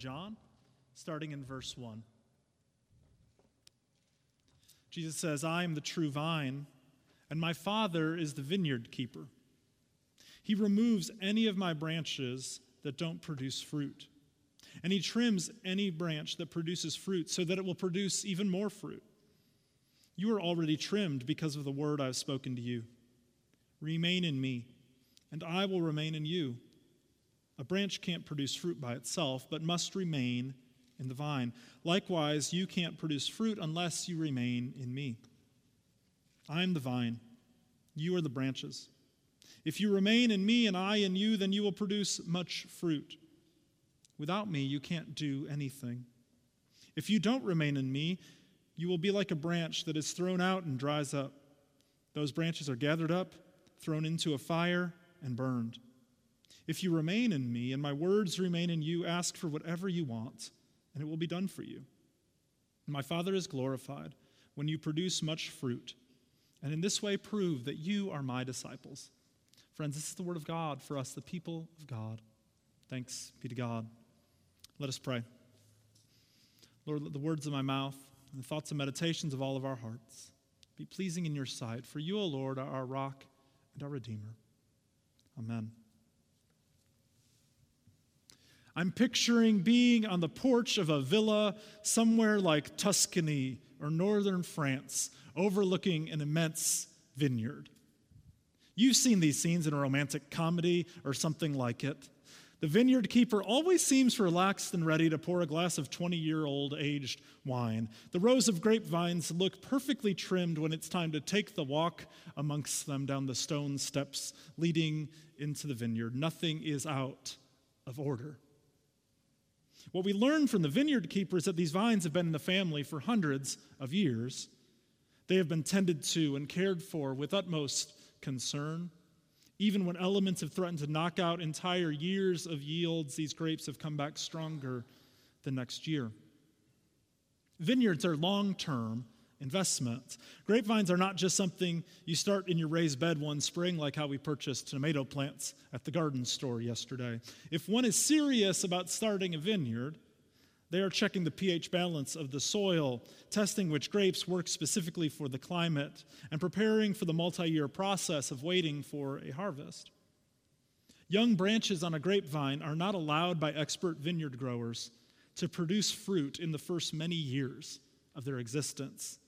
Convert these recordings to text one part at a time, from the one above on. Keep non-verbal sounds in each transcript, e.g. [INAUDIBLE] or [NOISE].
John, starting in verse 1. Jesus says, I am the true vine, and my Father is the vineyard keeper. He removes any of my branches that don't produce fruit, and he trims any branch that produces fruit so that it will produce even more fruit. You are already trimmed because of the word I have spoken to you. Remain in me, and I will remain in you. A branch can't produce fruit by itself, but must remain in the vine. Likewise, you can't produce fruit unless you remain in me. I am the vine, you are the branches. If you remain in me and I in you, then you will produce much fruit. Without me, you can't do anything. If you don't remain in me, you will be like a branch that is thrown out and dries up. Those branches are gathered up, thrown into a fire, and burned. If you remain in me and my words remain in you, ask for whatever you want, and it will be done for you. My Father is glorified when you produce much fruit, and in this way prove that you are my disciples. Friends, this is the word of God for us, the people of God. Thanks be to God. Let us pray. Lord, let the words of my mouth and the thoughts and meditations of all of our hearts be pleasing in your sight, for you, O Lord, are our rock and our Redeemer. Amen. I'm picturing being on the porch of a villa somewhere like Tuscany or northern France, overlooking an immense vineyard. You've seen these scenes in a romantic comedy or something like it. The vineyard keeper always seems relaxed and ready to pour a glass of 20 year old aged wine. The rows of grapevines look perfectly trimmed when it's time to take the walk amongst them down the stone steps leading into the vineyard. Nothing is out of order. What we learn from the vineyard keeper is that these vines have been in the family for hundreds of years. They have been tended to and cared for with utmost concern. Even when elements have threatened to knock out entire years of yields, these grapes have come back stronger the next year. Vineyards are long term investments. Grapevines are not just something you start in your raised bed one spring, like how we purchased tomato plants at the garden store yesterday. If one is serious about starting a vineyard, they are checking the pH balance of the soil, testing which grapes work specifically for the climate, and preparing for the multi year process of waiting for a harvest. Young branches on a grapevine are not allowed by expert vineyard growers to produce fruit in the first many years of their existence.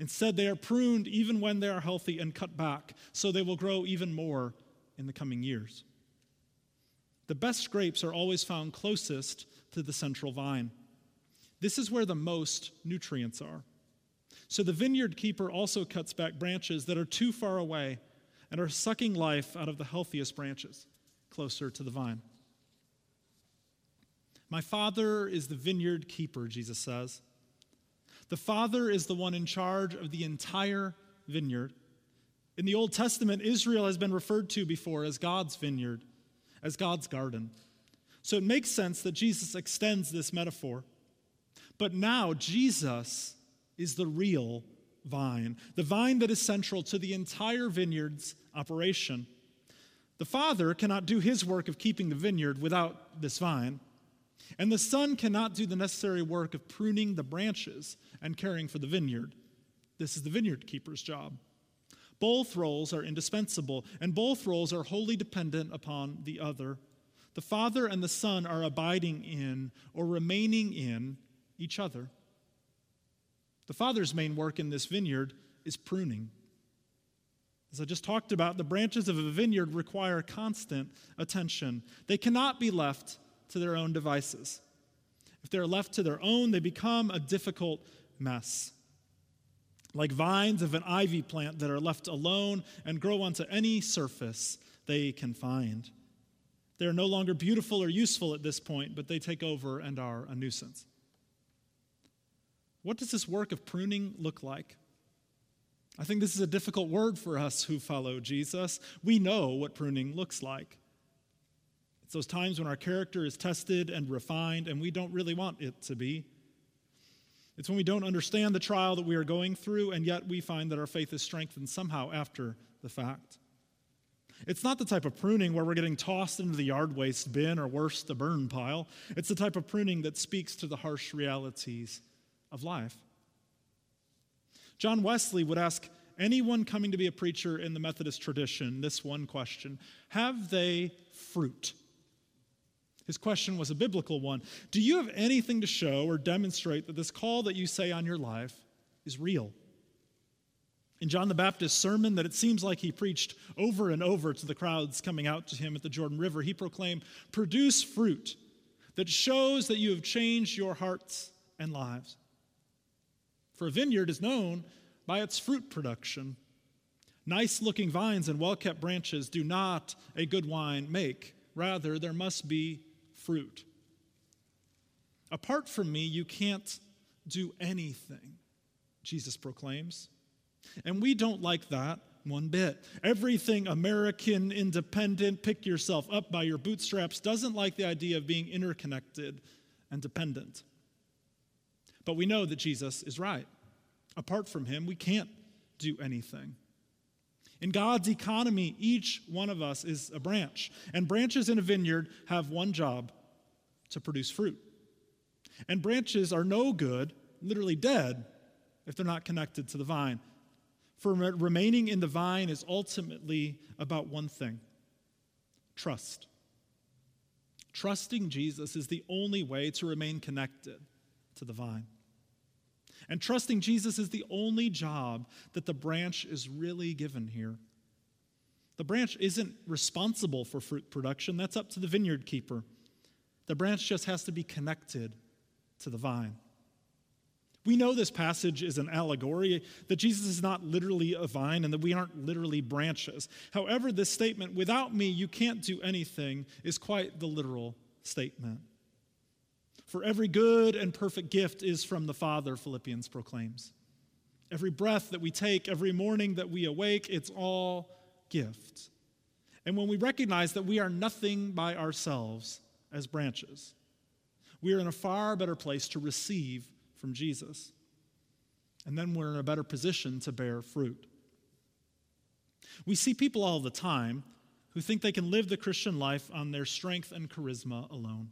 Instead, they are pruned even when they are healthy and cut back, so they will grow even more in the coming years. The best grapes are always found closest to the central vine. This is where the most nutrients are. So the vineyard keeper also cuts back branches that are too far away and are sucking life out of the healthiest branches closer to the vine. My father is the vineyard keeper, Jesus says. The Father is the one in charge of the entire vineyard. In the Old Testament, Israel has been referred to before as God's vineyard, as God's garden. So it makes sense that Jesus extends this metaphor. But now, Jesus is the real vine, the vine that is central to the entire vineyard's operation. The Father cannot do his work of keeping the vineyard without this vine. And the Son cannot do the necessary work of pruning the branches and caring for the vineyard. This is the vineyard keeper's job. Both roles are indispensable, and both roles are wholly dependent upon the other. The Father and the Son are abiding in or remaining in each other. The Father's main work in this vineyard is pruning. As I just talked about, the branches of a vineyard require constant attention. They cannot be left to their own devices. If they're left to their own, they become a difficult mess. Like vines of an ivy plant that are left alone and grow onto any surface they can find. They are no longer beautiful or useful at this point, but they take over and are a nuisance. What does this work of pruning look like? I think this is a difficult word for us who follow Jesus. We know what pruning looks like. It's those times when our character is tested and refined and we don't really want it to be. It's when we don't understand the trial that we are going through and yet we find that our faith is strengthened somehow after the fact. It's not the type of pruning where we're getting tossed into the yard waste bin or worse, the burn pile. It's the type of pruning that speaks to the harsh realities of life. John Wesley would ask anyone coming to be a preacher in the Methodist tradition this one question Have they fruit? His question was a biblical one. Do you have anything to show or demonstrate that this call that you say on your life is real? In John the Baptist's sermon, that it seems like he preached over and over to the crowds coming out to him at the Jordan River, he proclaimed, Produce fruit that shows that you have changed your hearts and lives. For a vineyard is known by its fruit production. Nice looking vines and well kept branches do not a good wine make. Rather, there must be fruit. Apart from me, you can't do anything, Jesus proclaims. And we don't like that one bit. Everything American, independent, pick yourself up by your bootstraps doesn't like the idea of being interconnected and dependent. But we know that Jesus is right. Apart from him, we can't do anything. In God's economy, each one of us is a branch, and branches in a vineyard have one job to produce fruit. And branches are no good, literally dead, if they're not connected to the vine. For remaining in the vine is ultimately about one thing trust. Trusting Jesus is the only way to remain connected to the vine. And trusting Jesus is the only job that the branch is really given here. The branch isn't responsible for fruit production, that's up to the vineyard keeper. The branch just has to be connected to the vine. We know this passage is an allegory, that Jesus is not literally a vine and that we aren't literally branches. However, this statement, without me you can't do anything, is quite the literal statement. For every good and perfect gift is from the Father, Philippians proclaims. Every breath that we take, every morning that we awake, it's all gift. And when we recognize that we are nothing by ourselves as branches, we are in a far better place to receive from Jesus. And then we're in a better position to bear fruit. We see people all the time who think they can live the Christian life on their strength and charisma alone.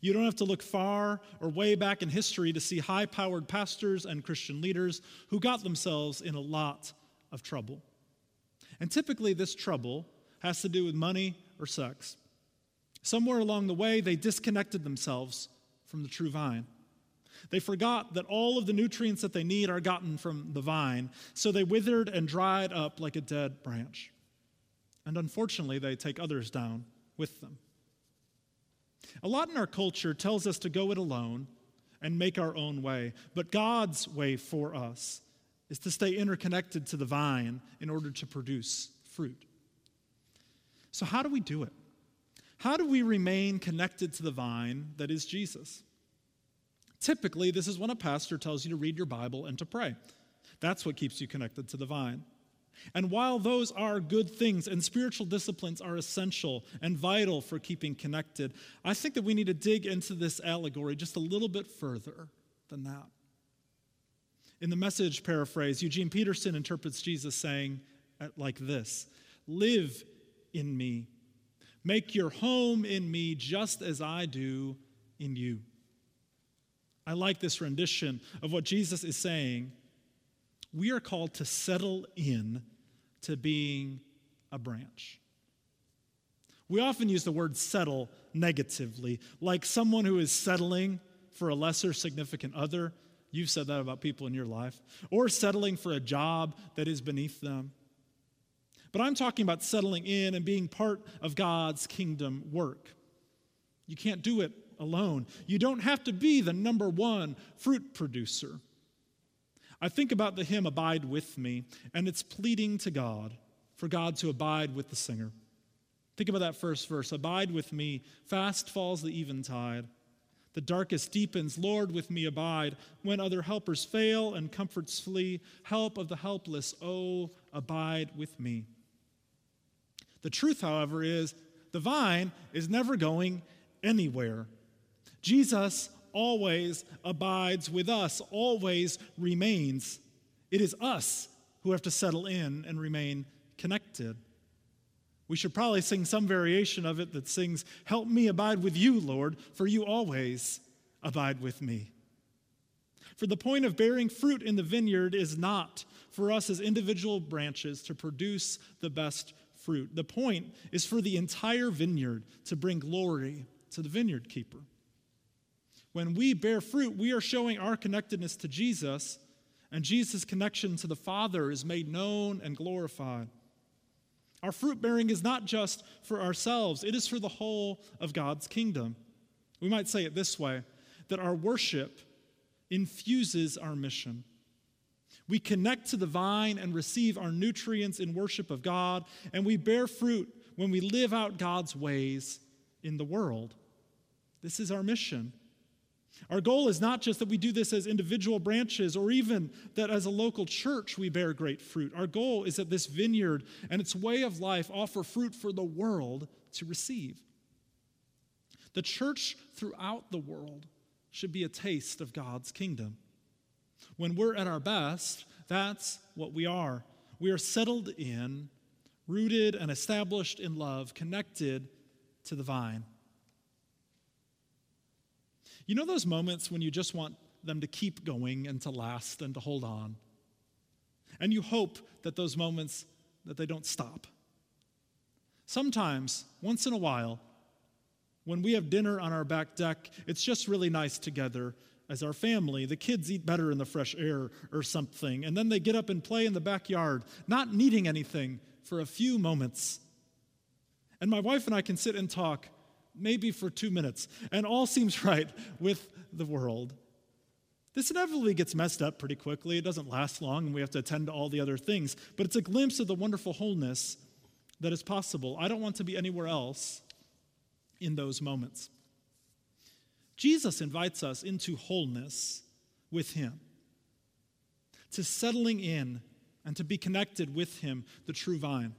You don't have to look far or way back in history to see high powered pastors and Christian leaders who got themselves in a lot of trouble. And typically, this trouble has to do with money or sex. Somewhere along the way, they disconnected themselves from the true vine. They forgot that all of the nutrients that they need are gotten from the vine, so they withered and dried up like a dead branch. And unfortunately, they take others down with them. A lot in our culture tells us to go it alone and make our own way, but God's way for us is to stay interconnected to the vine in order to produce fruit. So, how do we do it? How do we remain connected to the vine that is Jesus? Typically, this is when a pastor tells you to read your Bible and to pray. That's what keeps you connected to the vine. And while those are good things and spiritual disciplines are essential and vital for keeping connected, I think that we need to dig into this allegory just a little bit further than that. In the message paraphrase, Eugene Peterson interprets Jesus saying like this Live in me, make your home in me just as I do in you. I like this rendition of what Jesus is saying. We are called to settle in to being a branch. We often use the word settle negatively, like someone who is settling for a lesser significant other. You've said that about people in your life, or settling for a job that is beneath them. But I'm talking about settling in and being part of God's kingdom work. You can't do it alone. You don't have to be the number one fruit producer. I think about the hymn Abide with Me, and it's pleading to God for God to abide with the singer. Think about that first verse Abide with me, fast falls the eventide. The darkest deepens, Lord, with me abide. When other helpers fail and comforts flee, help of the helpless, oh, abide with me. The truth, however, is the vine is never going anywhere. Jesus always abides with us, always remains. It is us who have to settle in and remain connected. We should probably sing some variation of it that sings, Help me abide with you, Lord, for you always abide with me. For the point of bearing fruit in the vineyard is not for us as individual branches to produce the best fruit. The point is for the entire vineyard to bring glory to the vineyard keeper. When we bear fruit, we are showing our connectedness to Jesus, and Jesus' connection to the Father is made known and glorified. Our fruit bearing is not just for ourselves, it is for the whole of God's kingdom. We might say it this way that our worship infuses our mission. We connect to the vine and receive our nutrients in worship of God, and we bear fruit when we live out God's ways in the world. This is our mission. Our goal is not just that we do this as individual branches or even that as a local church we bear great fruit. Our goal is that this vineyard and its way of life offer fruit for the world to receive. The church throughout the world should be a taste of God's kingdom. When we're at our best, that's what we are. We are settled in, rooted and established in love, connected to the vine. You know those moments when you just want them to keep going and to last and to hold on? And you hope that those moments that they don't stop. Sometimes, once in a while, when we have dinner on our back deck, it's just really nice together as our family. The kids eat better in the fresh air or something, and then they get up and play in the backyard, not needing anything for a few moments. And my wife and I can sit and talk maybe for two minutes, and all seems [LAUGHS] right with the world. This inevitably gets messed up pretty quickly. It doesn't last long, and we have to attend to all the other things. But it's a glimpse of the wonderful wholeness that is possible. I don't want to be anywhere else in those moments. Jesus invites us into wholeness with Him, to settling in and to be connected with Him, the true vine.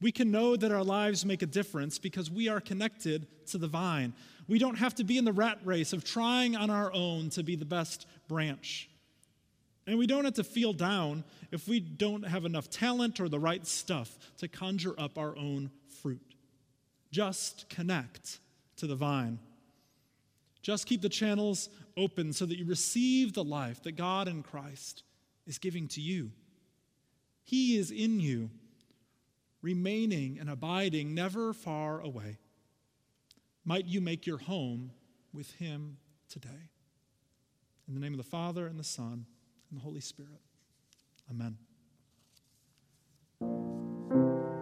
We can know that our lives make a difference because we are connected to the vine. We don't have to be in the rat race of trying on our own to be the best branch. And we don't have to feel down if we don't have enough talent or the right stuff to conjure up our own fruit. Just connect to the vine. Just keep the channels open so that you receive the life that God in Christ is giving to you. He is in you, remaining and abiding, never far away. Might you make your home with Him today. In the name of the Father, and the Son, and the Holy Spirit. Amen.